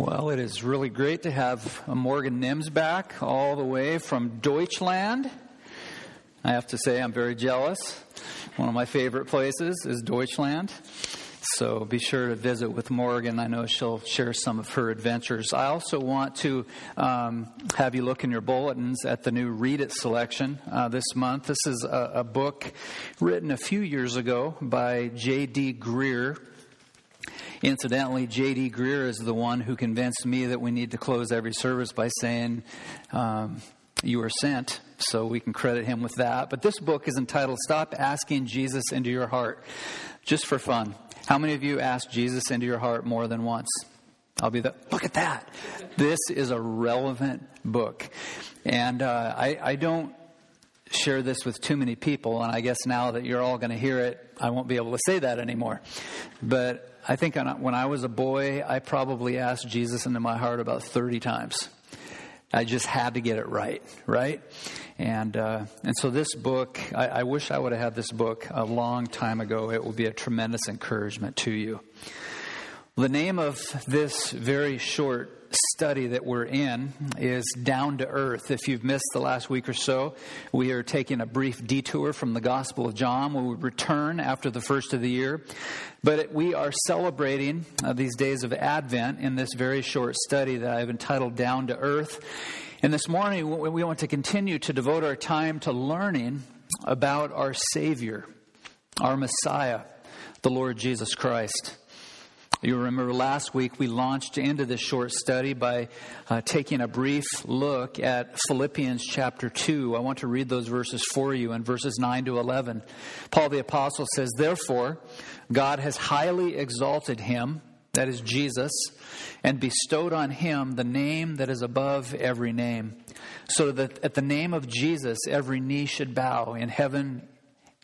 Well, it is really great to have Morgan Nims back all the way from Deutschland. I have to say, I'm very jealous. One of my favorite places is Deutschland. So be sure to visit with Morgan. I know she'll share some of her adventures. I also want to um, have you look in your bulletins at the new Read It selection uh, this month. This is a, a book written a few years ago by J.D. Greear. Incidentally, J.D. Greear is the one who convinced me that we need to close every service by saying, um, You were sent. So we can credit him with that. But this book is entitled Stop Asking Jesus into Your Heart, just for fun. How many of you asked Jesus into your heart more than once? I'll be the, look at that. This is a relevant book. And uh, I, I don't share this with too many people, and I guess now that you're all going to hear it, I won't be able to say that anymore. But I think when I was a boy, I probably asked Jesus into my heart about 30 times. I just had to get it right, right? And uh, and so this book, I, I wish I would have had this book a long time ago. It will be a tremendous encouragement to you. The name of this very short study that we're in is Down to Earth. If you've missed the last week or so, we are taking a brief detour from the Gospel of John. We will return after the first of the year. But we are celebrating uh, these days of Advent in this very short study that I've entitled Down to Earth. And this morning, we want to continue to devote our time to learning about our Savior, our Messiah, the Lord Jesus Christ. You remember last week we launched into this short study by uh, taking a brief look at Philippians chapter 2. I want to read those verses for you in verses 9 to 11. Paul the Apostle says, Therefore, God has highly exalted him, that is Jesus, and bestowed on him the name that is above every name, so that at the name of Jesus every knee should bow in heaven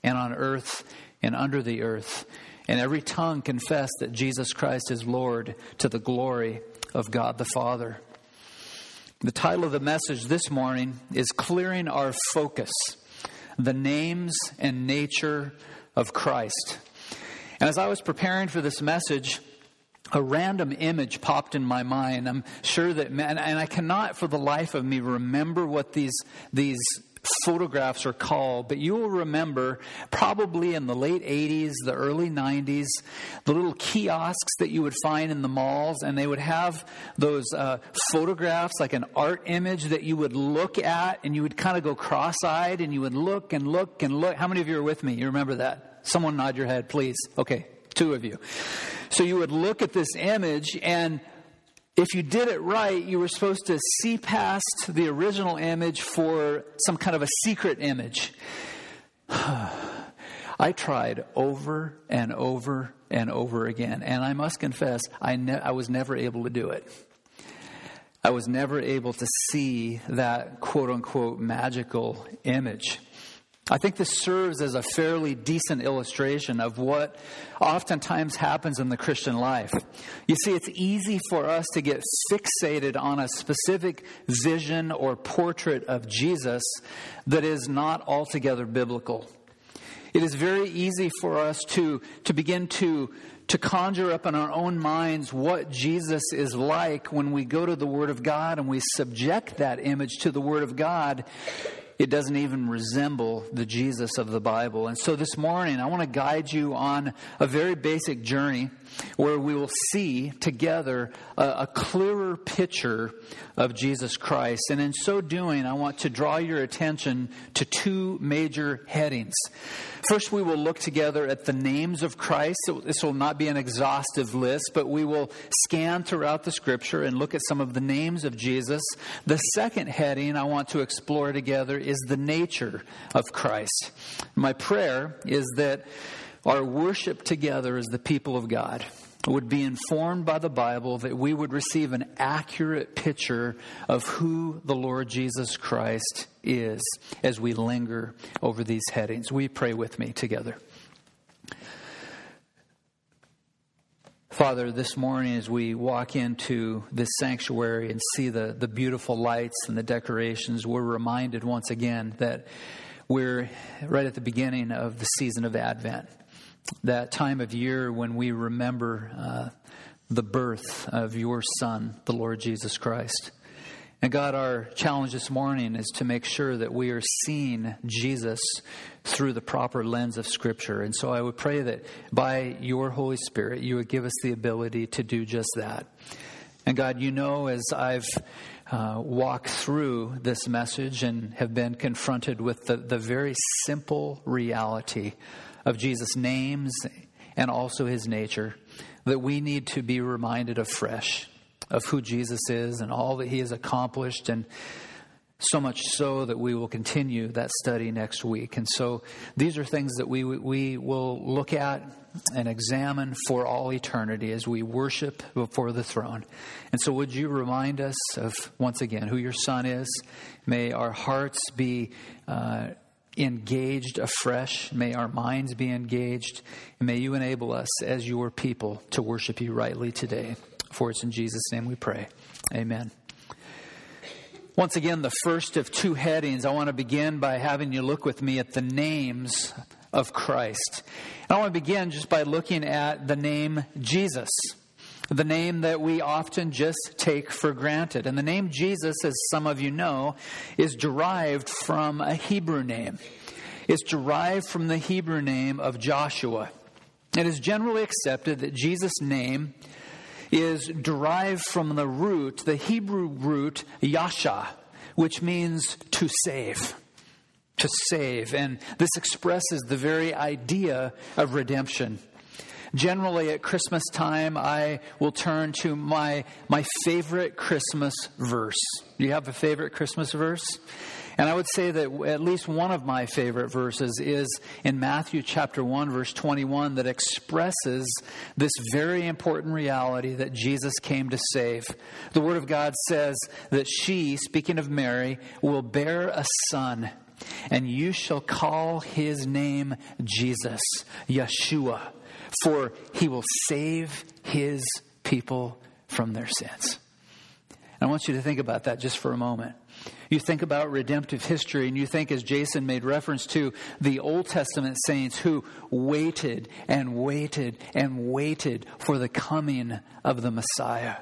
and on earth and under the earth and every tongue confess that Jesus Christ is Lord to the glory of God the Father. The title of the message this morning is Clearing Our Focus The Names and Nature of Christ. And as I was preparing for this message, a random image popped in my mind. I'm sure that, and I cannot for the life of me remember what these, these photographs are called, but you will remember probably in the late 80s, the early 90s, the little kiosks that you would find in the malls, and they would have those uh, photographs, like an art image that you would look at, and you would kind of go cross eyed, and you would look and look and look. How many of you are with me? You remember that? Someone nod your head, please. Okay, two of you. So you would look at this image, and if you did it right, you were supposed to see past the original image for some kind of a secret image. I tried over and over and over again, and I must confess, I, ne- I was never able to do it. I was never able to see that quote unquote magical image. I think this serves as a fairly decent illustration of what oftentimes happens in the Christian life. You see, it's easy for us to get fixated on a specific vision or portrait of Jesus that is not altogether biblical. It is very easy for us to, to begin to, to conjure up in our own minds what Jesus is like when we go to the Word of God and we subject that image to the Word of God it doesn't even resemble the Jesus of the Bible. And so this morning, I want to guide you on a very basic journey where we will see together a, a, clearer picture of Jesus Christ. And in so doing, I want to draw your attention to two major headings. First, we will look together at the names of Christ. This will not be an exhaustive list, but we will scan throughout the scripture and look at some of the names of Jesus. The second heading I want to explore together is the nature of Christ. My prayer is that our worship together as the people of God would be informed by the Bible, that we would receive an accurate picture of who the Lord Jesus Christ is as we linger over these headings. We pray with me together. Father, this morning as we walk into this sanctuary and see the, the beautiful lights and the decorations, we're reminded once again that we're right at the beginning of the season of Advent that time of year when we remember uh, the birth of your Son, the Lord Jesus Christ. And God, our challenge this morning is to make sure that we are seeing Jesus through the proper lens of Scripture. And so I would pray that by your Holy Spirit, you would give us the ability to do just that. And God, you know, as I've uh, walked through this message and have been confronted with the, the very simple reality of Jesus' names and also his nature, that we need to be reminded afresh of who Jesus is and all that he has accomplished, and so much so that we will continue that study next week. And so these are things that we, we will look at and examine for all eternity as we worship before the throne. And so, would you remind us of, once again, who your Son is? May our hearts be. Uh, engaged afresh. May our minds be engaged. And may you enable us as your people to worship you rightly today. For it's in Jesus' name we pray. Amen. Once again, the first of two headings, I want to begin by having you look with me at the names of Christ. And I want to begin just by looking at the name Jesus, the name that we often just take for granted. And the name Jesus, as some of you know, is derived from a Hebrew name. It's derived from the Hebrew name of Joshua. It is generally accepted that Jesus' name is derived from the root, the Hebrew root yasha, which means to save. To save. And this expresses the very idea of redemption. Generally, at Christmas time, I will turn to my, my favorite Christmas verse. Do you have a favorite Christmas verse? And I would say that at least one of my favorite verses is in Matthew chapter 1 verse 21 that expresses this very important reality that Jesus came to save. The word of God says that she, speaking of Mary, will bear a son and you shall call his name Jesus, Yeshua, for he will save his people from their sins. I want you to think about that just for a moment. You think about redemptive history, and you think, as Jason made reference to, the Old Testament saints who waited and waited and waited for the coming of the Messiah.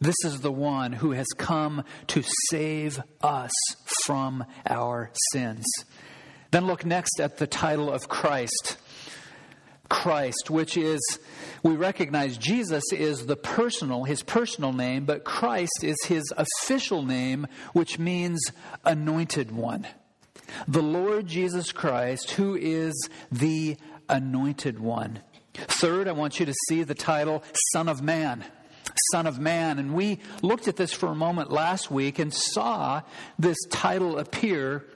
This is the one who has come to save us from our sins. Then look next at the title of Christ. Christ, which is, we recognize Jesus is the personal, his personal name, but Christ is his official name, which means anointed one. The Lord Jesus Christ, who is the anointed one. Third, I want you to see the title Son of Man. Son of Man. And we looked at this for a moment last week and saw this title appear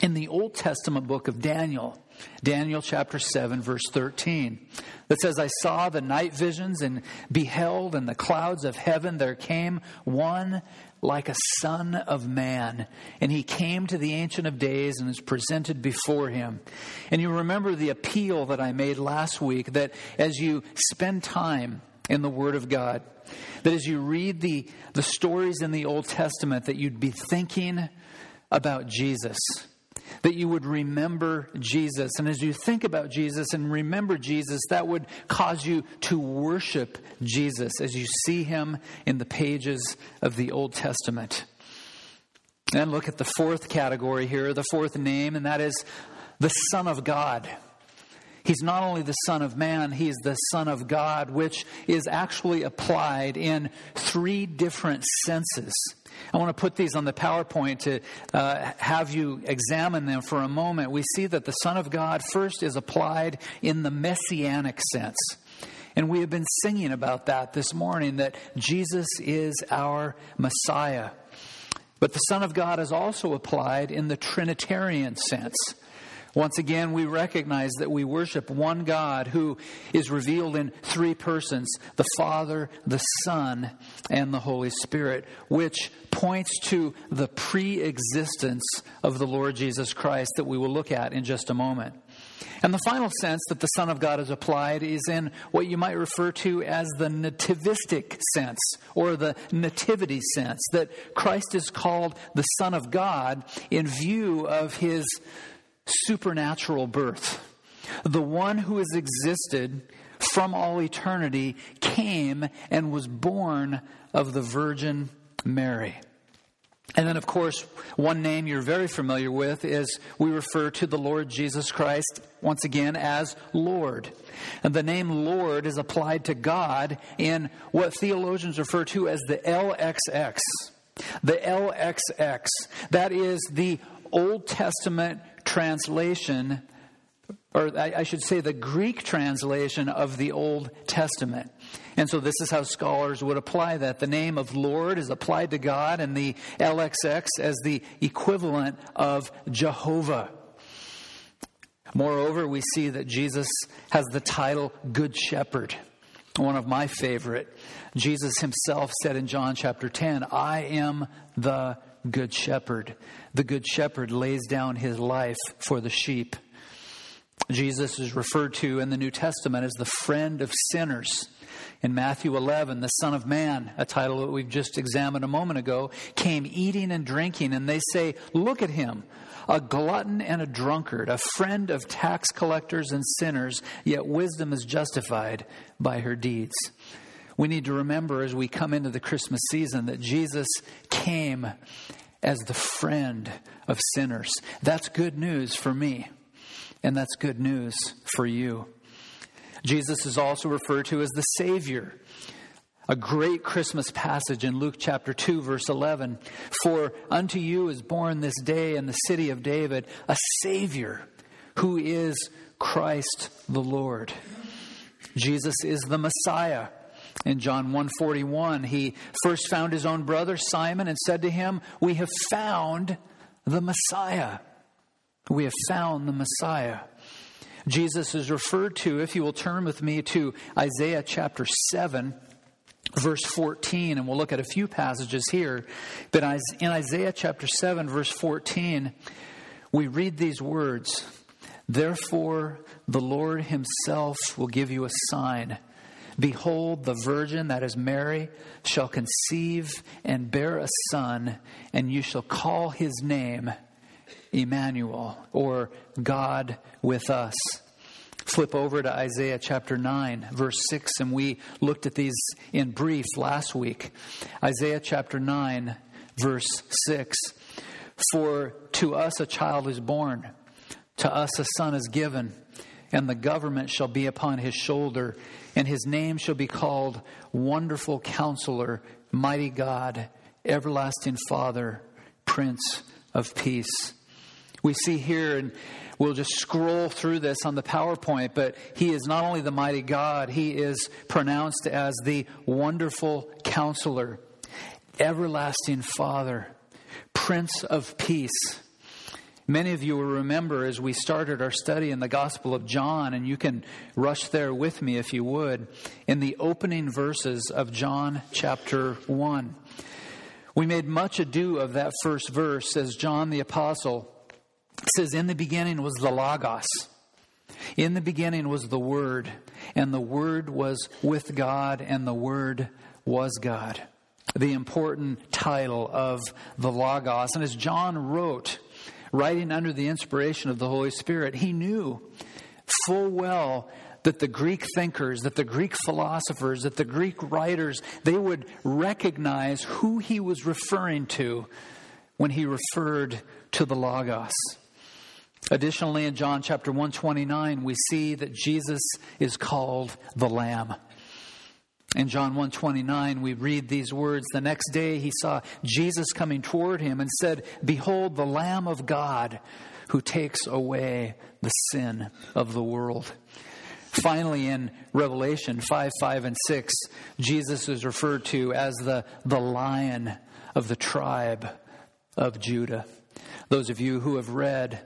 in the Old Testament book of Daniel. Daniel chapter 7, verse 13, that says, I saw the night visions and beheld in the clouds of heaven there came one like a son of man. And he came to the Ancient of Days and was presented before him. And you remember the appeal that I made last week that as you spend time in the Word of God, that as you read the, the stories in the Old Testament, that you'd be thinking about Jesus that you would remember Jesus. And as you think about Jesus and remember Jesus, that would cause you to worship Jesus as you see him in the pages of the Old Testament. And look at the fourth category here, the fourth name, and that is the Son of God. He's not only the Son of Man, He is the Son of God, which is actually applied in three different senses. I want to put these on the PowerPoint to uh, have you examine them for a moment. We see that the Son of God first is applied in the messianic sense. And we have been singing about that this morning that Jesus is our Messiah. But the Son of God is also applied in the Trinitarian sense. Once again, we recognize that we worship one God who is revealed in three persons the Father, the Son, and the Holy Spirit, which points to the pre existence of the Lord Jesus Christ that we will look at in just a moment. And the final sense that the Son of God is applied is in what you might refer to as the nativistic sense or the nativity sense, that Christ is called the Son of God in view of his supernatural birth, the one who has existed from all eternity, came and was born of the Virgin Mary. And then, of course, one name you're very familiar with is we refer to the Lord Jesus Christ once again as Lord. And the name Lord is applied to God in what theologians refer to as the LXX. The LXX. That is the Old Testament translation, or I should say the Greek translation of the Old Testament. And so this is how scholars would apply that. The name of Lord is applied to God and the LXX as the equivalent of Jehovah. Moreover, we see that Jesus has the title Good Shepherd. One of my favorite. Jesus himself said in John chapter 10, I am the Good Shepherd. The Good Shepherd lays down his life for the sheep. Jesus is referred to in the New Testament as the friend of sinners. In Matthew 11, the Son of Man, a title that we've just examined a moment ago, came eating and drinking, and they say, Look at him, a glutton and a drunkard, a friend of tax collectors and sinners, yet wisdom is justified by her deeds. We need to remember as we come into the Christmas season that Jesus came as the friend of sinners. That's good news for me, and that's good news for you. Jesus is also referred to as the Savior. A great Christmas passage in Luke chapter 2, verse 11. For unto you is born this day in the city of David a Savior who is Christ the Lord. Jesus is the Messiah. In John 141, he first found his own brother Simon and said to him, We have found the Messiah. We have found the Messiah. Jesus is referred to, if you will turn with me to Isaiah chapter 7, verse 14, and we'll look at a few passages here. But in Isaiah chapter 7, verse 14, we read these words Therefore, the Lord himself will give you a sign. Behold, the virgin, that is Mary, shall conceive and bear a son, and you shall call his name Emmanuel, or God with us. Flip over to Isaiah chapter 9, verse 6, and we looked at these in brief last week. Isaiah chapter 9, verse 6 For to us a child is born, to us a son is given, and the government shall be upon his shoulder, and his name shall be called Wonderful Counselor, Mighty God, Everlasting Father, Prince of Peace. We see here, and we'll just scroll through this on the PowerPoint, but he is not only the mighty God, he is pronounced as the wonderful counselor, everlasting Father, Prince of Peace. Many of you will remember as we started our study in the Gospel of John, and you can rush there with me if you would, in the opening verses of John chapter 1. We made much ado of that first verse as John the Apostle says, In the beginning was the Logos. In the beginning was the Word, and the Word was with God, and the Word was God. The important title of the Logos. And as John wrote, writing under the inspiration of the Holy Spirit, he knew full well that the Greek thinkers, that the Greek philosophers, that the Greek writers, they would recognize who he was referring to when he referred to the Logos. Additionally, in John chapter 129, we see that Jesus is called the Lamb. In John 129, we read these words. The next day he saw Jesus coming toward him and said, Behold, the Lamb of God who takes away the sin of the world. Finally, in Revelation 5 5 and 6, Jesus is referred to as the, the lion of the tribe of Judah. Those of you who have read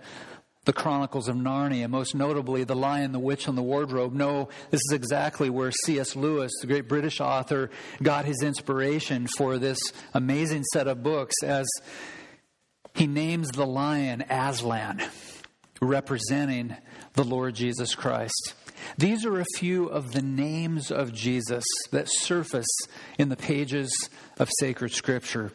the Chronicles of Narnia, most notably The Lion, the Witch, and the Wardrobe. No, this is exactly where C.S. Lewis, the great British author, got his inspiration for this amazing set of books as he names the lion Aslan, representing the Lord Jesus Christ. These are a few of the names of Jesus that surface in the pages of sacred scripture.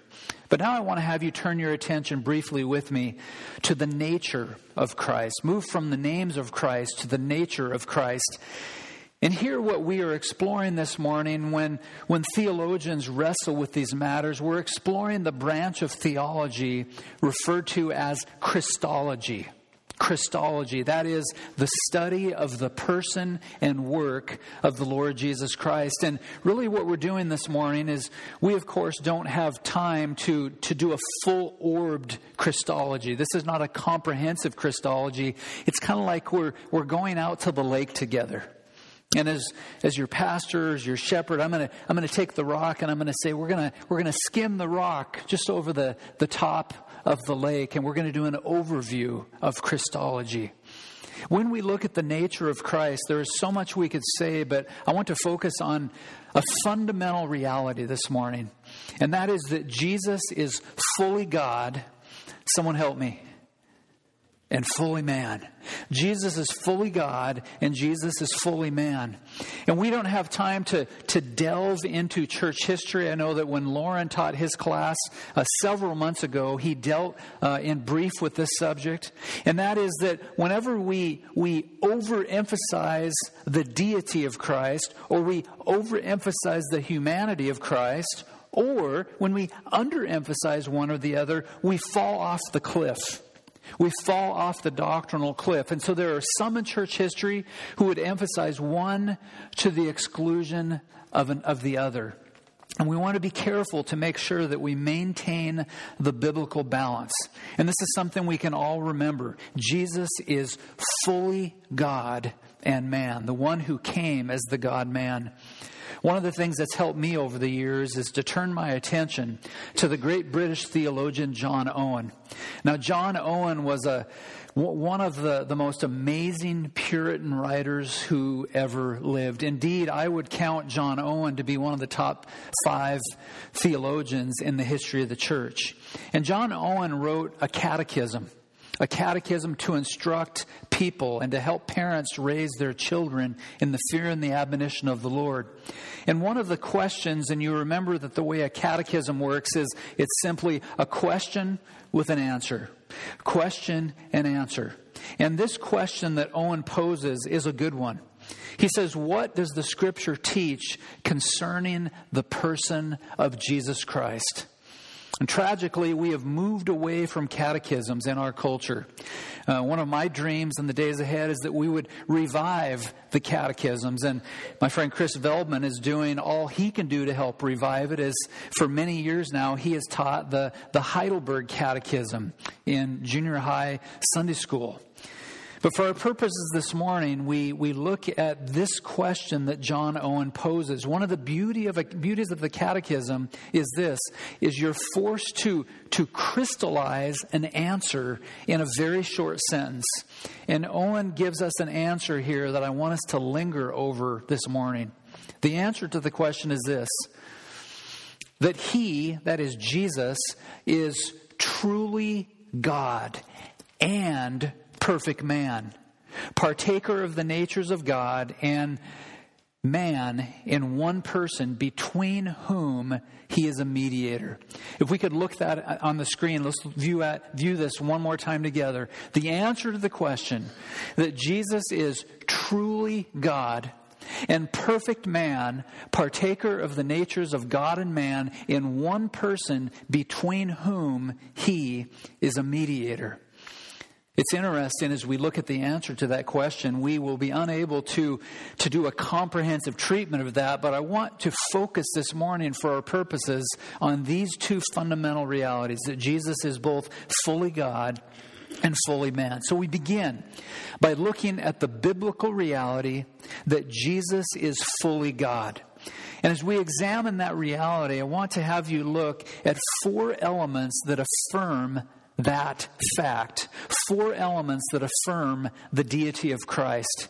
But now I want to have you turn your attention briefly with me to the nature of Christ. Move from the names of Christ to the nature of Christ. And here, what we are exploring this morning, when, when theologians wrestle with these matters, we're exploring the branch of theology referred to as Christology. Christology, that is the study of the person and work of the Lord Jesus Christ. And really, what we're doing this morning is we, of course, don't have time to, to do a full orbed Christology. This is not a comprehensive Christology. It's kind of like we're, we're going out to the lake together. And as, as your pastor, as your shepherd, I'm gonna, I'm gonna take the rock and I'm gonna say, we're gonna, we're gonna skim the rock just over the, the top of the lake and we're gonna do an overview of Christology. When we look at the nature of Christ, there is so much we could say, but I want to focus on a fundamental reality this morning. And that is that Jesus is fully God. Someone help me and fully man. Jesus is fully God and Jesus is fully man. And we don't have time to, to delve into church history. I know that when Lauren taught his class uh, several months ago, he dealt uh, in brief with this subject. And that is that whenever we, we overemphasize the deity of Christ or we overemphasize the humanity of Christ, or when we underemphasize one or the other, we fall off the cliff. We fall off the doctrinal cliff. And so there are some in church history who would emphasize one to the exclusion of, an, of the other. And we want to be careful to make sure that we maintain the biblical balance. And this is something we can all remember. Jesus is fully God and man, the one who came as the God man. One of the things that's helped me over the years is to turn my attention to the great British theologian John Owen. Now, John Owen was a one of the, the most amazing Puritan writers who ever lived. Indeed, I would count John Owen to be one of the top five theologians in the history of the church. And John Owen wrote a catechism a catechism to instruct people and to help parents raise their children in the fear and the admonition of the Lord. And one of the questions, and you remember that the way a catechism works is it's simply a question with an answer. Question and answer. And this question that Owen poses is a good one. He says, What does the scripture teach concerning the person of Jesus Christ? And tragically, we have moved away from catechisms in our culture. Uh, one of my dreams in the days ahead is that we would revive the catechisms. And my friend Chris Veldman is doing all he can do to help revive it. As for many years now, he has taught the, the Heidelberg Catechism in junior high Sunday school. But for our purposes this morning, we, we look at this question that John Owen poses. One of the beauty of a, beauties of the catechism is this, is you're forced to, to crystallize an answer in a very short sentence. And Owen gives us an answer here that I want us to linger over this morning. The answer to the question is this, that he, that is Jesus, is truly God and perfect man, partaker of the natures of God and man in one person between whom he is a mediator. If we could look that on the screen, let's view at, view this one more time together. The answer to the question that Jesus is truly God and perfect man, partaker of the natures of God and man in one person between whom he is a mediator. It's interesting as we look at the answer to that question, we will be unable to, to do a comprehensive treatment of that, but I want to focus this morning for our purposes on these two fundamental realities that Jesus is both fully God and fully man. So we begin by looking at the biblical reality that Jesus is fully God. And as we examine that reality, I want to have you look at four elements that affirm that fact. Four elements that affirm the deity of Christ.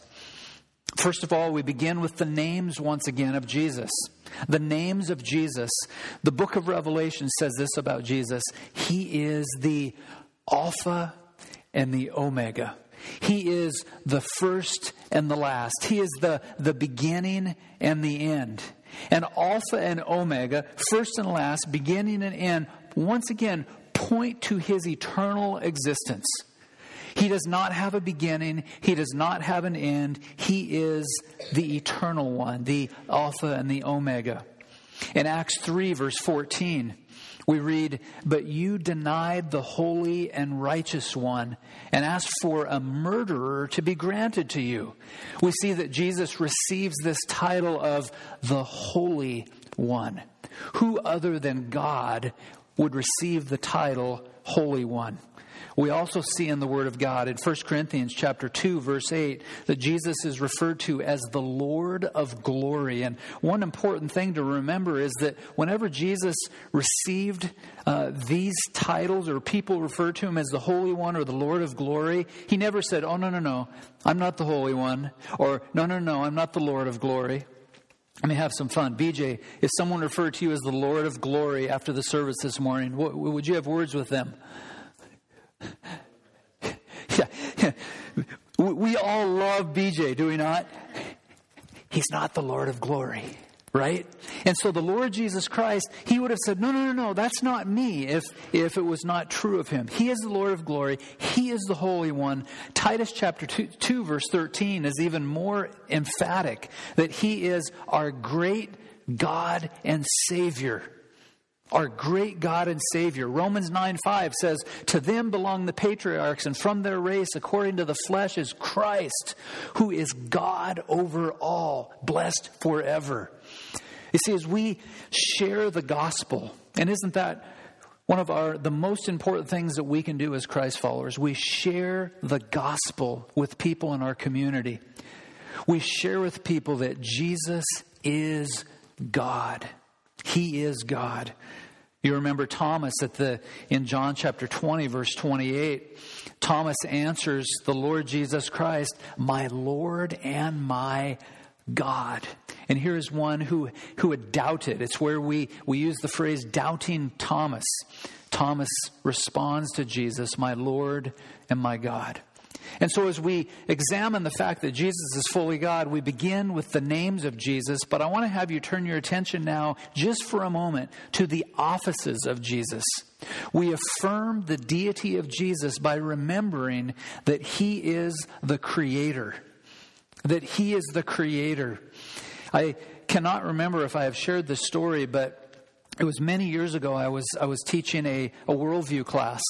First of all, we begin with the names once again of Jesus. The names of Jesus. The book of Revelation says this about Jesus He is the Alpha and the Omega. He is the first and the last. He is the, the beginning and the end. And Alpha and Omega, first and last, beginning and end, once again point to his eternal existence. He does not have a beginning. He does not have an end. He is the eternal one, the Alpha and the Omega. In Acts 3, verse 14, we read, But you denied the holy and righteous one and asked for a murderer to be granted to you. We see that Jesus receives this title of the Holy One. Who other than God would receive the title Holy One? We also see in the Word of God in 1 Corinthians chapter 2, verse 8, that Jesus is referred to as the Lord of glory. And one important thing to remember is that whenever Jesus received uh, these titles, or people referred to him as the Holy One or the Lord of glory, he never said, Oh, no, no, no, I'm not the Holy One, or No, no, no, I'm not the Lord of glory. Let me have some fun. BJ, if someone referred to you as the Lord of glory after the service this morning, what, would you have words with them? yeah. We all love BJ, do we not? He's not the Lord of glory, right? And so the Lord Jesus Christ, he would have said, No, no, no, no, that's not me if, if it was not true of him. He is the Lord of glory, he is the Holy One. Titus chapter 2, 2 verse 13 is even more emphatic that he is our great God and Savior our great God and Savior. Romans 9 5 says, To them belong the patriarchs, and from their race, according to the flesh, is Christ, who is God over all, blessed forever. You see, as we share the gospel, and isn't that one of our the most important things that we can do as Christ followers? We share the gospel with people in our community. We share with people that Jesus is God. He is God. You remember Thomas at the in John chapter 20 verse 28. Thomas answers the Lord Jesus Christ, "My Lord and my God." And here is one who who had doubted. It's where we we use the phrase doubting Thomas. Thomas responds to Jesus, "My Lord and my God." And so, as we examine the fact that Jesus is fully God, we begin with the names of Jesus, but I want to have you turn your attention now, just for a moment, to the offices of Jesus. We affirm the deity of Jesus by remembering that he is the Creator. That he is the Creator. I cannot remember if I have shared this story, but it was many years ago. I was, I was teaching a, a worldview class.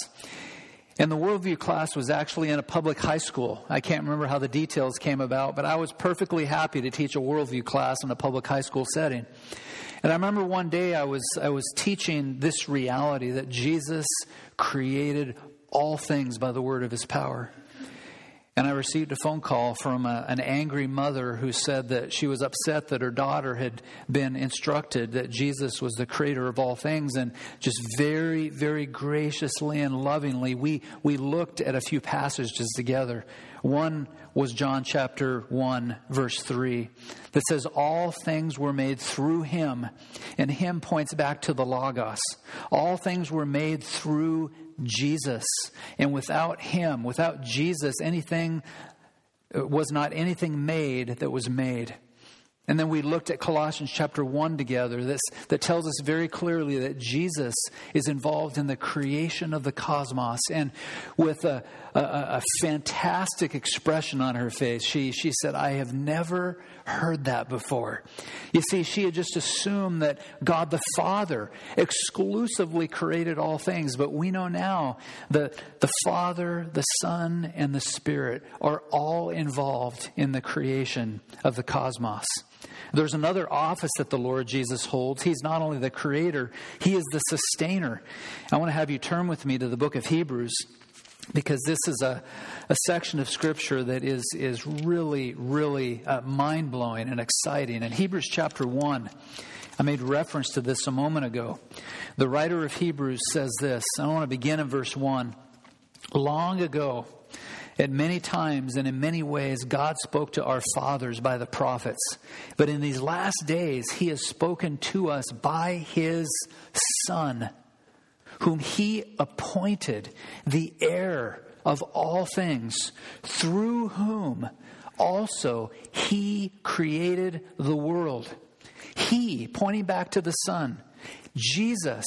And the worldview class was actually in a public high school. I can't remember how the details came about, but I was perfectly happy to teach a worldview class in a public high school setting. And I remember one day I was, I was teaching this reality that Jesus created all things by the word of his power. And I received a phone call from a, an angry mother who said that she was upset that her daughter had been instructed that Jesus was the creator of all things. And just very, very graciously and lovingly, we, we looked at a few passages together. One was John chapter 1, verse 3, that says, All things were made through him. And him points back to the Logos. All things were made through Jesus. And without him, without Jesus, anything uh, was not anything made that was made. And then we looked at Colossians chapter 1 together this, that tells us very clearly that Jesus is involved in the creation of the cosmos. And with a, a, a, fantastic expression on her face, she, she said, I have never heard that before. You see, she had just assumed that God the Father exclusively created all things. But we know now that the Father, the Son, and the Spirit are all involved in the creation of the cosmos. There's another office that the Lord Jesus holds. He's not only the creator, he is the sustainer. I want to have you turn with me to the book of Hebrews because this is a, a section of scripture that is, is really, really uh, mind blowing and exciting. In Hebrews chapter 1, I made reference to this a moment ago. The writer of Hebrews says this. I want to begin in verse 1. Long ago, at many times and in many ways, God spoke to our fathers by the prophets. But in these last days, He has spoken to us by His Son, whom He appointed the heir of all things, through whom also He created the world. He, pointing back to the Son, Jesus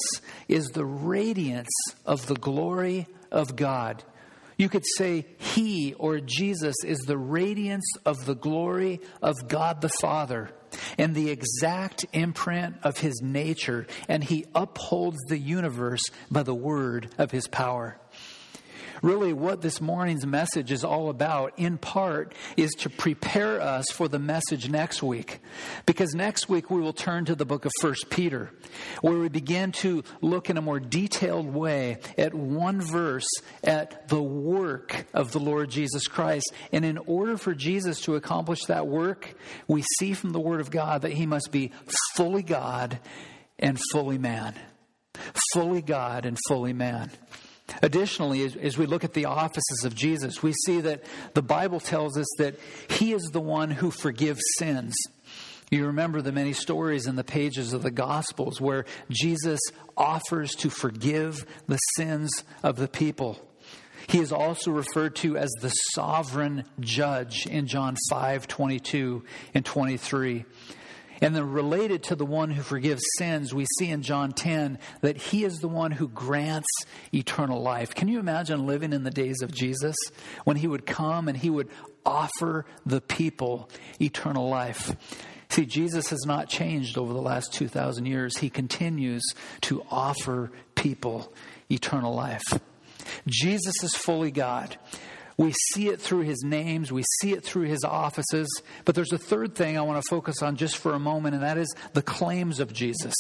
is the radiance of the glory of God You could say he or Jesus is the radiance of the glory of God the Father and the exact imprint of his nature, and he upholds the universe by the word of his power. Really, what this morning's message is all about, in part, is to prepare us for the message next week. Because next week we will turn to the book of 1 Peter, where we begin to look in a more detailed way at one verse at the work of the Lord Jesus Christ. And in order for Jesus to accomplish that work, we see from the Word of God that he must be fully God and fully man. Fully God and fully man. Additionally, as, as, we look at the offices of Jesus, we see that the Bible tells us that He is the one who forgives sins. You remember the many stories in the pages of the Gospels where Jesus offers to forgive the sins of the people. He is also referred to as the sovereign judge in John 5 22 and 23. And then related to the one who forgives sins, we see in John 10 that he is the one who grants eternal life. Can you imagine living in the days of Jesus when he would come and he would offer the people eternal life? See, Jesus has not changed over the last 2,000 years. He continues to offer people eternal life. Jesus is fully God. We see it through his names, we see it through his offices. But there's a third thing I want to focus on just for a moment, and that is the claims of Jesus.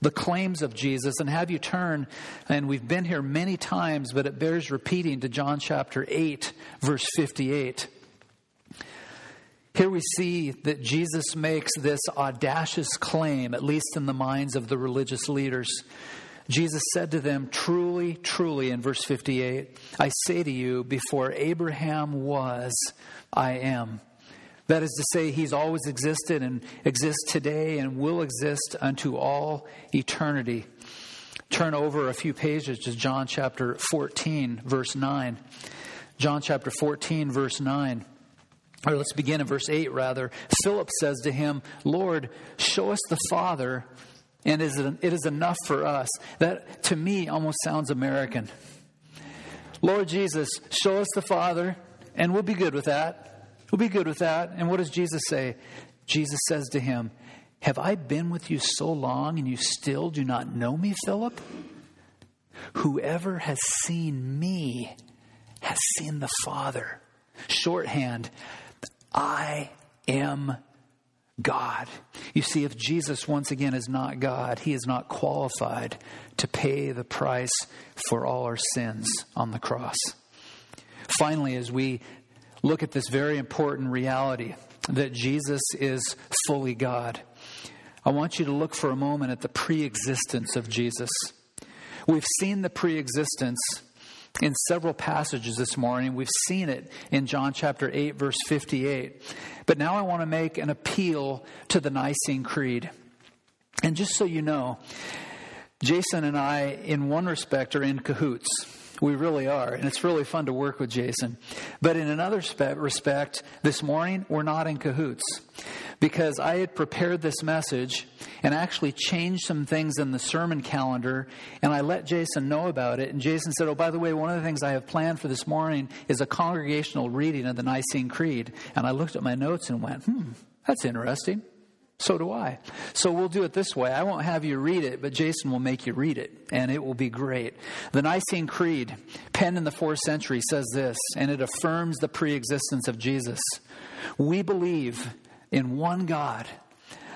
The claims of Jesus. And have you turn, and we've been here many times, but it bears repeating to John chapter 8, verse 58. Here we see that Jesus makes this audacious claim, at least in the minds of the religious leaders. Jesus said to them, Truly, truly, in verse 58, I say to you, before Abraham was, I am. That is to say, he's always existed and exists today and will exist unto all eternity. Turn over a few pages to John chapter 14, verse 9. John chapter 14, verse 9. Or let's begin in verse 8, rather. Philip says to him, Lord, show us the Father and it is enough for us. That to me almost sounds American. Lord Jesus, show us the Father, and we'll be good with that. We'll be good with that. And what does Jesus say? Jesus says to him, Have I been with you so long and you still do not know me, Philip? Whoever has seen me has seen the Father. Shorthand, I am God. You see, if Jesus once again is not God, he is not qualified to pay the price for all our sins on the cross. Finally, as we look at this very important reality that Jesus is fully God, I want you to look for a moment at the pre existence of Jesus. We've seen the pre existence in several passages this morning. We've seen it in John chapter 8, verse 58. But now I want to make an appeal to the Nicene Creed. And just so you know, Jason and I, in one respect, are in cahoots. We really are. And it's really fun to work with Jason. But in another respect, this morning, we're not in cahoots because I had prepared this message and actually changed some things in the sermon calendar, and I let Jason know about it. And Jason said, Oh, by the way, one of the things I have planned for this morning is a congregational reading of the Nicene Creed. And I looked at my notes and went, Hmm, that's interesting. So do I. So we'll do it this way. I won't have you read it, but Jason will make you read it, and it will be great. The Nicene Creed, penned in the fourth century, says this, and it affirms the pre existence of Jesus. We believe in one God,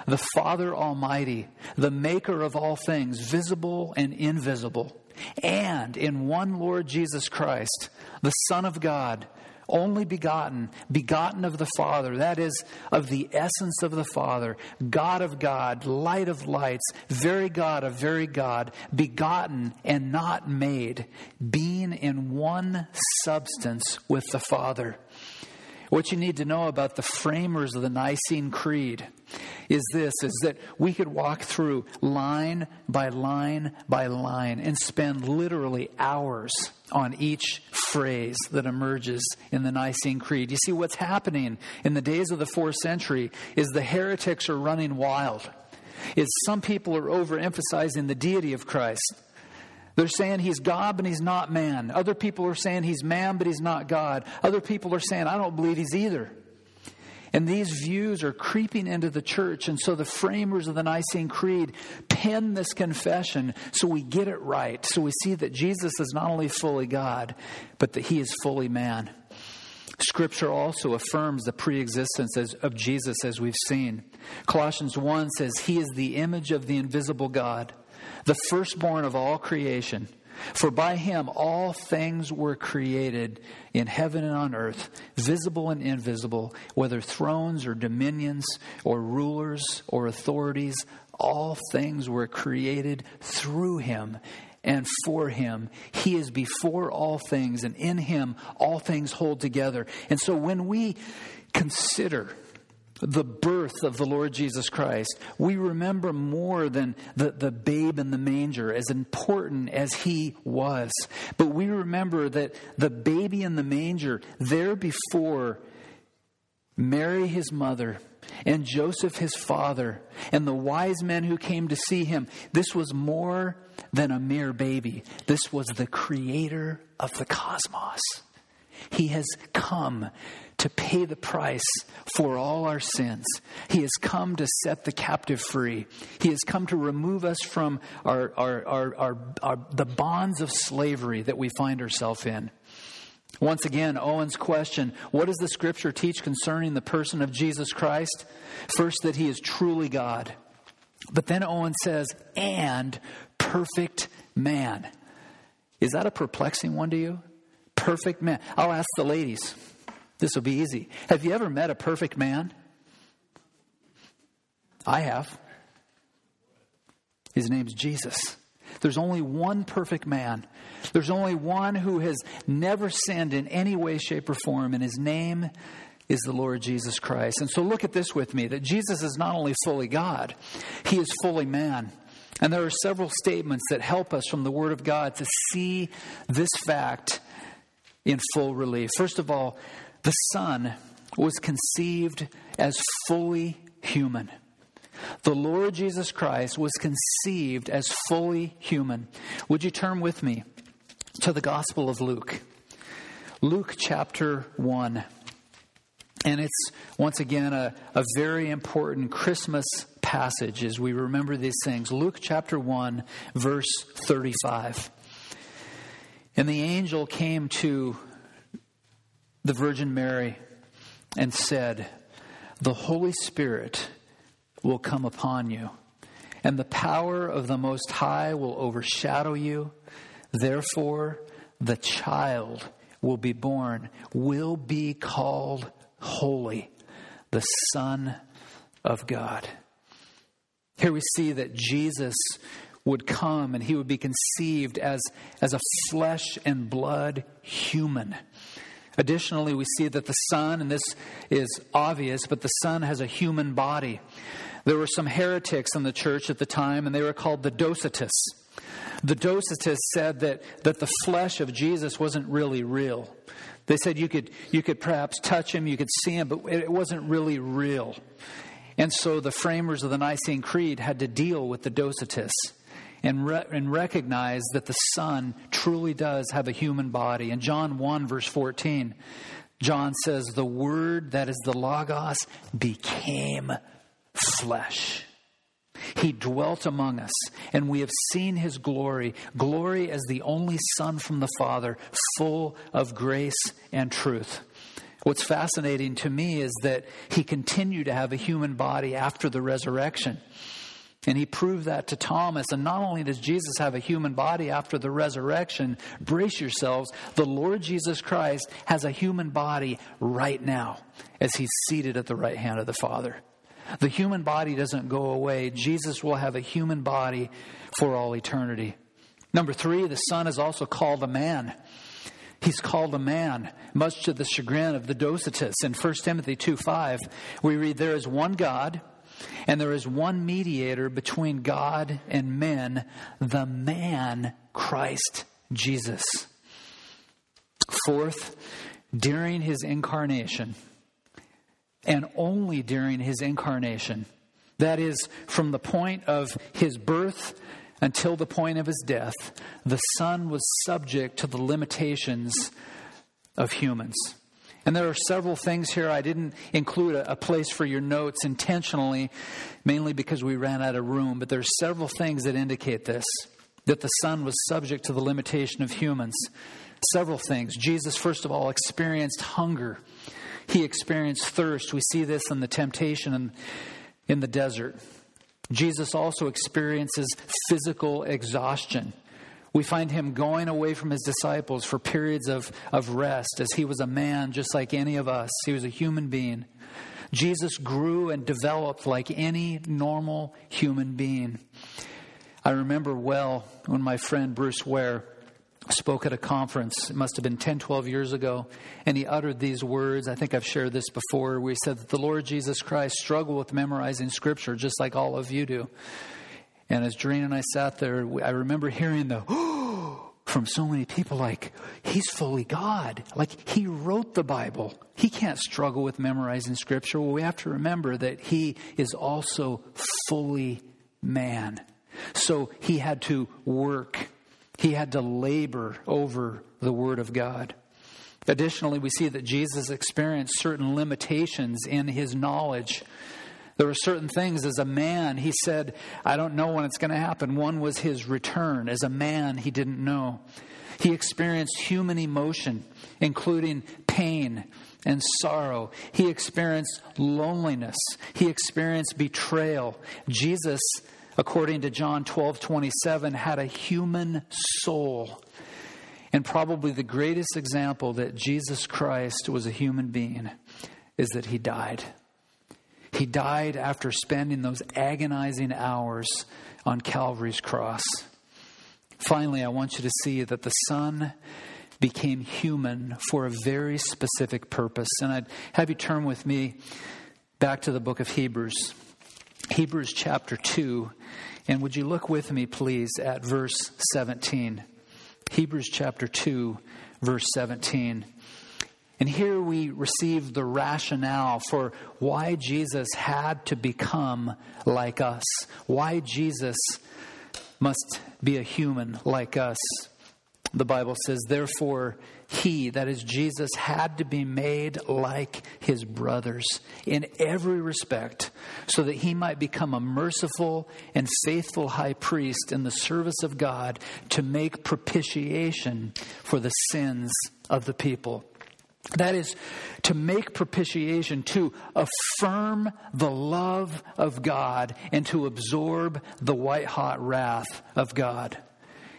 the Father Almighty, the maker of all things, visible and invisible, and in one Lord Jesus Christ, the Son of God, only begotten, begotten of the Father, that is, of the essence of the Father, God of God, light of lights, very God of very God, begotten and not made, being in one substance with the Father. What you need to know about the framers of the Nicene Creed is this is that we could walk through line by line by line and spend literally hours on each phrase that emerges in the Nicene Creed. You see what's happening in the days of the 4th century is the heretics are running wild. Is some people are overemphasizing the deity of Christ They're saying he's God, but he's not man. Other people are saying he's man, but he's not God. Other people are saying, I don't believe he's either. And these views are creeping into the church. And so the framers of the Nicene Creed pen this confession so we get it right. So we see that Jesus is not only fully God, but that he is fully man. Scripture also affirms the preexistence of Jesus, as we've seen. Colossians 1 says, He is the image of the invisible God the firstborn of all creation. For by him all things were created in heaven and on earth, visible and invisible, whether thrones or dominions or rulers or authorities, all things were created through him and for him. He is before all things, and in him all things hold together. And so when we consider the birth of the Lord Jesus Christ, we remember more than the, the babe in the manger, as important as he was. But we remember that the baby in the manger, there before Mary, his mother, and Joseph, his father, and the wise men who came to see him, this was more than a mere baby. This was the creator of the cosmos. He has come to pay the price for all our sins. He has come to set the captive free. He has come to remove us from our, our, our, our, the bonds of slavery that we find ourselves in. Once again, Owen's question What does the scripture teach concerning the person of Jesus Christ? First, that he is truly God. But then Owen says, and perfect man. Is that a perplexing one to you? Perfect man. I'll ask the ladies. This will be easy. Have you ever met a perfect man? I have. His name's Jesus. There's only one perfect man. There's only one who has never sinned in any way, shape, or form, and his name is the Lord Jesus Christ. And so look at this with me that Jesus is not only fully God, he is fully man. And there are several statements that help us from the Word of God to see this fact in full relief. First of all, the Son was conceived as fully human. The Lord Jesus Christ was conceived as fully human. Would you turn with me to the Gospel of Luke? Luke chapter 1. And it's once again a, a very important Christmas passage as we remember these things. Luke chapter 1, verse 35. And the angel came to the Virgin Mary and said, The Holy Spirit will come upon you, and the power of the Most High will overshadow you. Therefore, the child will be born, will be called holy, the Son of God. Here we see that Jesus would come and he would be conceived as, as a flesh and blood human. Additionally, we see that the Son, and this is obvious, but the Son has a human body. There were some heretics in the church at the time, and they were called the Docetists. The Docetists said that, that the flesh of Jesus wasn't really real. They said you could, you could perhaps touch him, you could see him, but it wasn't really real. And so the framers of the Nicene Creed had to deal with the Docetists and, re- and recognize that the Son truly does have a human body. In John 1, verse 14, John says, The Word that is the Logos became flesh. He dwelt among us, and we have seen his glory glory as the only Son from the Father, full of grace and truth. What's fascinating to me is that he continued to have a human body after the resurrection. And he proved that to Thomas. And not only does Jesus have a human body after the resurrection, brace yourselves, the Lord Jesus Christ has a human body right now as he's seated at the right hand of the Father. The human body doesn't go away. Jesus will have a human body for all eternity. Number three, the Son is also called a man. He's called a man, much to the chagrin of the Docetists. In 1 Timothy 2 5, we read, There is one God and there is one mediator between God and men, the man Christ Jesus. Fourth, during his incarnation, and only during his incarnation, that is, from the point of his birth until the point of his death, the Son was subject to the limitations of humans. And there are several things here. I didn't include a, a, place for your notes intentionally, mainly because we ran out of room, but there are several things that indicate this that the Son was subject to the limitation of humans. Several things. Jesus, first of all, experienced hunger, he experienced thirst. We see this in the temptation in, in the desert. Jesus also experiences physical exhaustion. We find him going away from his disciples for periods of, of rest as he was a man just like any of us. He was a human being. Jesus grew and developed like any normal human being. I remember well when my friend Bruce Ware spoke at a conference. It must have been 10, 12 years ago. And he uttered these words. I think I've shared this before. We said that the Lord Jesus Christ struggled with memorizing Scripture just like all of you do. And as Doreen and I sat there, I remember hearing the, from so many people like, he's fully God. Like, he wrote the Bible. He can't struggle with memorizing Scripture. Well, we have to remember that he is also fully man. So he had to work he had to labor over the Word of God. Additionally, we see that Jesus experienced certain limitations in his knowledge. There were certain things as a man, he said, I don't know when it's going to happen. One was his return. As a man, he didn't know. He experienced human emotion, including pain and sorrow. He experienced loneliness. He experienced betrayal. Jesus according to John 12 27, had a human soul. And probably the greatest example that Jesus Christ was a human being is that he died. He died after spending those agonizing hours on Calvary's cross. Finally, I want you to see that the Son became human for a very specific purpose. And I'd have you turn with me back to the book of Hebrews. Hebrews chapter 2. And would you look with me, please, at verse 17? Hebrews chapter 2, verse 17. And here we receive the rationale for why Jesus had to become like us, why Jesus must be a human like us. The Bible says, therefore, he, that is Jesus, had to be made like his brothers in every respect, so that he might become a merciful and faithful high priest in the service of God to make propitiation for the sins of the people. That is to make propitiation, to affirm the love of God, and to absorb the white hot wrath of God.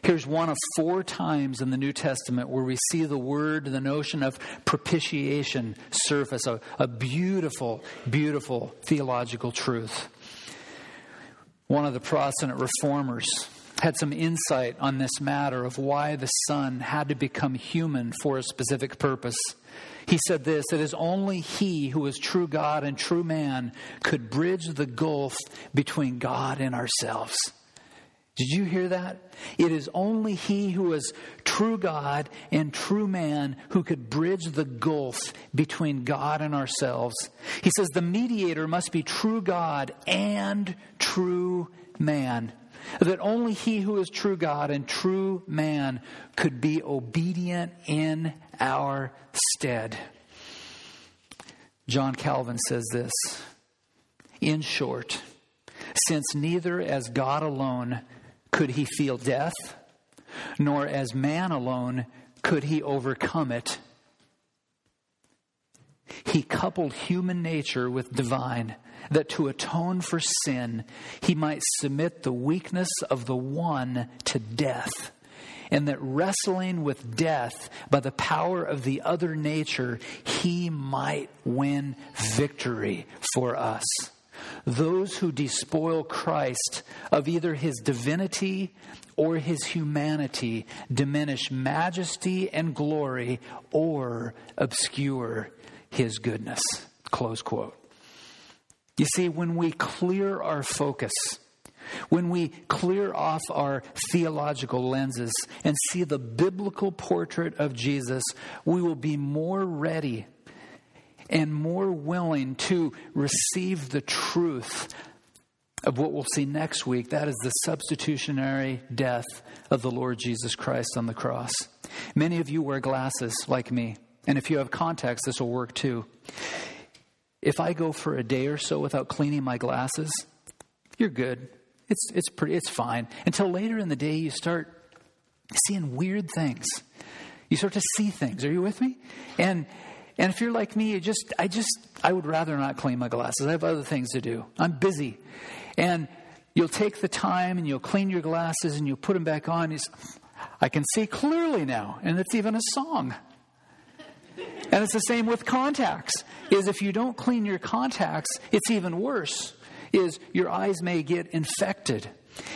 Here's one of four times in the New Testament where we see the word, the notion of propitiation surface, a, a beautiful, beautiful theological truth. One of the Protestant reformers had some insight on this matter of why the Son had to become human for a specific purpose. He said this It is only He who is true God and true man could bridge the gulf between God and ourselves. Did you hear that? It is only He who is true God and true man who could bridge the gulf between God and ourselves. He says the mediator must be true God and true man. That only He who is true God and true man could be obedient in our stead. John Calvin says this In short, since neither as God alone could he feel death, nor as man alone could he overcome it. He coupled human nature with divine, that to atone for sin, he might submit the weakness of the one to death, and that wrestling with death by the power of the other nature, he might win victory for us. Those who despoil Christ of either his divinity or his humanity diminish majesty and glory or obscure his goodness. Close quote. You see, when we clear our focus, when we clear off our theological lenses and see the biblical portrait of Jesus, we will be more ready and more willing to receive the truth of what we'll see next week. That is the substitutionary death of the Lord Jesus Christ on the cross. Many of you wear glasses like me, and if you have contacts, this will work too. If I go for a day or so without cleaning my glasses, you're good. It's, it's, pretty, it's fine. Until later in the day, you start seeing weird things. You start to see things. Are you with me? And and if you're like me, you just I just I would rather not clean my glasses. I have other things to do. I'm busy. And you'll take the time and you'll clean your glasses and you'll put them back on. It's, I can see clearly now, and it's even a song. And it's the same with contacts. Is if you don't clean your contacts, it's even worse. Is your eyes may get infected.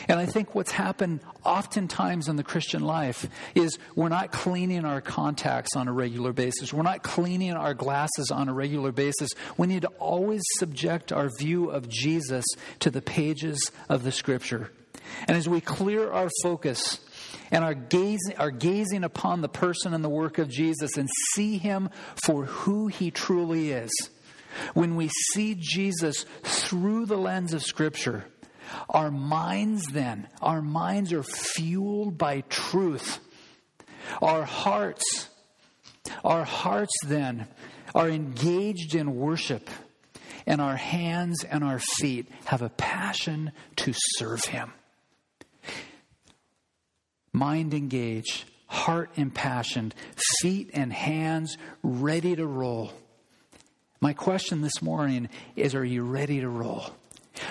And I think what's happened oftentimes in the Christian life is we're not cleaning our contacts on a regular basis. We're not cleaning our glasses on a regular basis. We need to always subject our view of Jesus to the pages of the Scripture. And as we clear our focus and are gazing, are gazing upon the person and the work of Jesus and see him for who he truly is, when we see Jesus through the lens of Scripture, our minds then, our minds are fueled by truth. Our hearts, our hearts then are engaged in worship, and our hands and our feet have a passion to serve Him. Mind engaged, heart impassioned, feet and hands ready to roll. My question this morning is Are you ready to roll?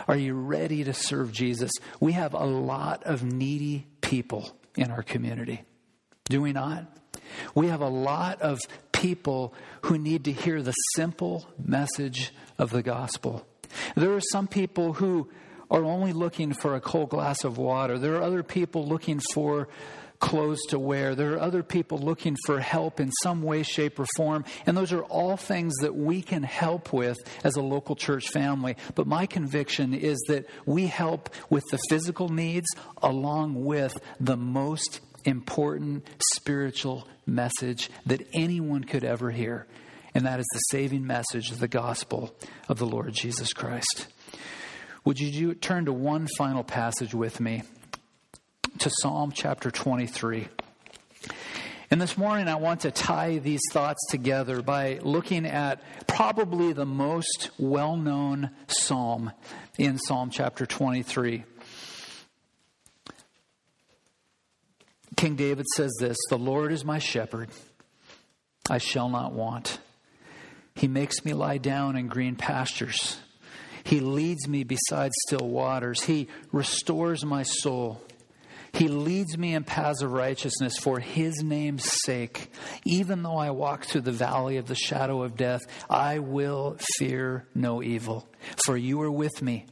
Are you ready to serve Jesus? We have a lot of needy people in our community. Do we not? We have a lot of people who need to hear the simple message of the gospel. There are some people who are only looking for a cold glass of water. There are other people looking for clothes to wear. There are other people looking for help in some way, shape, or form. And those are all things that we can help with as a local church family. But my conviction is that we help with the physical needs along with the most important spiritual message that anyone could ever hear. And that is the saving message of the gospel of the Lord Jesus Christ. Would you do, turn to one final passage with me? to Psalm chapter 23. And this morning, I want to tie these thoughts together by looking at probably the most well known psalm in Psalm chapter 23. King David says this The Lord is my shepherd, I shall not want. He makes me lie down in green pastures. He leads me beside still waters. He restores my soul. He leads me in paths of righteousness for his name's sake. Even though I walk through the valley of the shadow of death, I will fear no evil, for you are with me.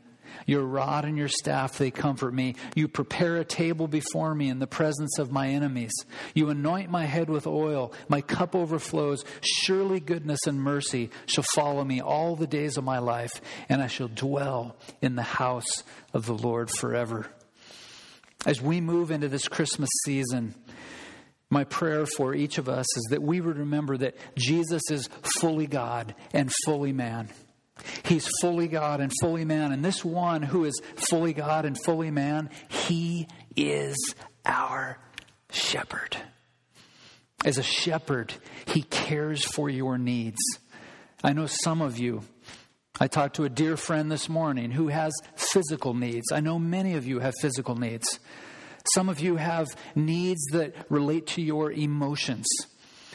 Your rod and your staff, they comfort me. You prepare a table before me in the presence of my enemies. You anoint my head with oil. My cup overflows. Surely goodness and mercy shall follow me all the days of my life, and I shall dwell in the house of the Lord forever. As we move into this Christmas season, my prayer for each of us is that we would remember that Jesus is fully God and fully man. He's fully God and fully man. And this one who is fully God and fully man, he is our shepherd. As a shepherd, he cares for your needs. I know some of you I talked to a dear friend this morning who has physical needs. I know many of you have physical needs. Some of you have needs that relate to your emotions.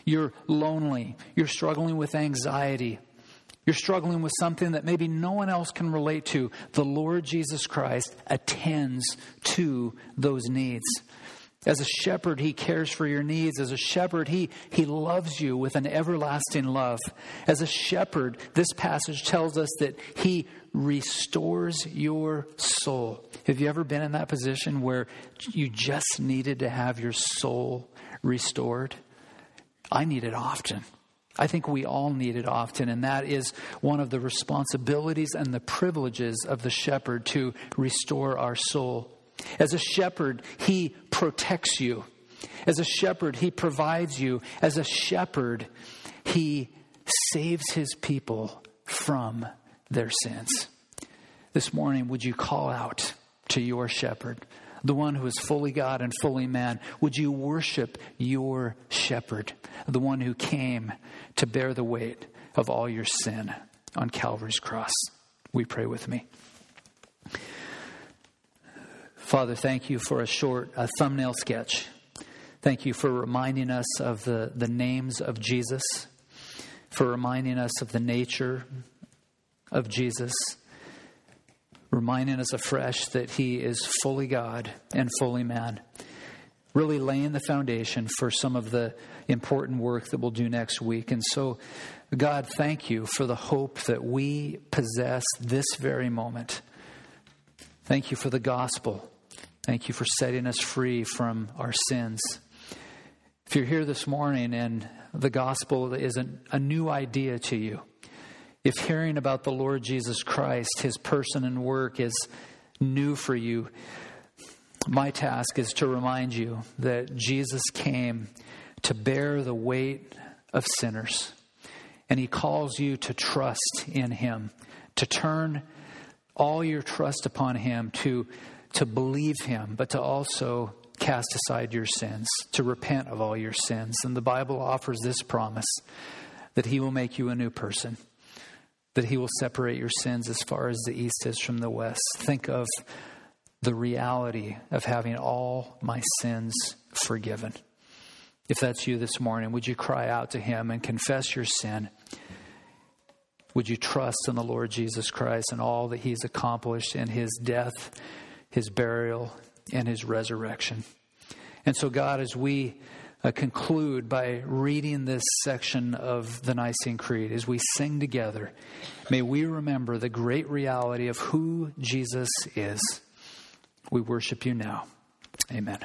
You're lonely. You're struggling with anxiety. You're struggling with something that maybe no one else can relate to. The Lord Jesus Christ attends to those needs. As a shepherd, he cares for your needs. As a shepherd, he, he loves you with an everlasting love. As a shepherd, this passage tells us that he restores your soul. Have you ever been in that position where you just needed to have your soul restored? I need it often. I think we all need it often, and that is one of the responsibilities and the privileges of the shepherd to restore our soul. As a shepherd, he protects you. As a shepherd, he provides you. As a shepherd, he saves his people from their sins. this morning, would you call out to your shepherd, the one who is fully God and fully man? Would you worship your shepherd, the one who came to bear the weight of all your sin on Calvary's cross? We pray with me. Father, thank you for a short a thumbnail sketch. Thank you for reminding us of the, the names of Jesus, for reminding us of the nature of Jesus, reminding us afresh that he is fully God and fully man. Really laying the foundation for some of the important work that we'll do next week. And so, God, thank you for the hope that we possess this very moment. Thank you for the gospel. Thank you for setting us free from our sins. If you're here this morning and the gospel is a, a new idea to you, if hearing about the Lord Jesus Christ, his person and work, is new for you, my task is to remind you that Jesus came to bear the weight of sinners. And he calls you to trust in him, to turn all your trust upon him, to, to believe him, but to also cast aside your sins, to repent of all your sins. And the Bible offers this promise that he will make you a new person, that he will separate your sins as far as the east is from the west. Think of the reality of having all my sins forgiven. If that's you this morning, would you cry out to Him and confess your sin? Would you trust in the Lord Jesus Christ and all that He's accomplished in His death, His burial, and His resurrection? And so, God, as we uh, conclude by reading this section of the Nicene Creed, as we sing together, may we remember the great reality of who Jesus is. We worship you now. Amen.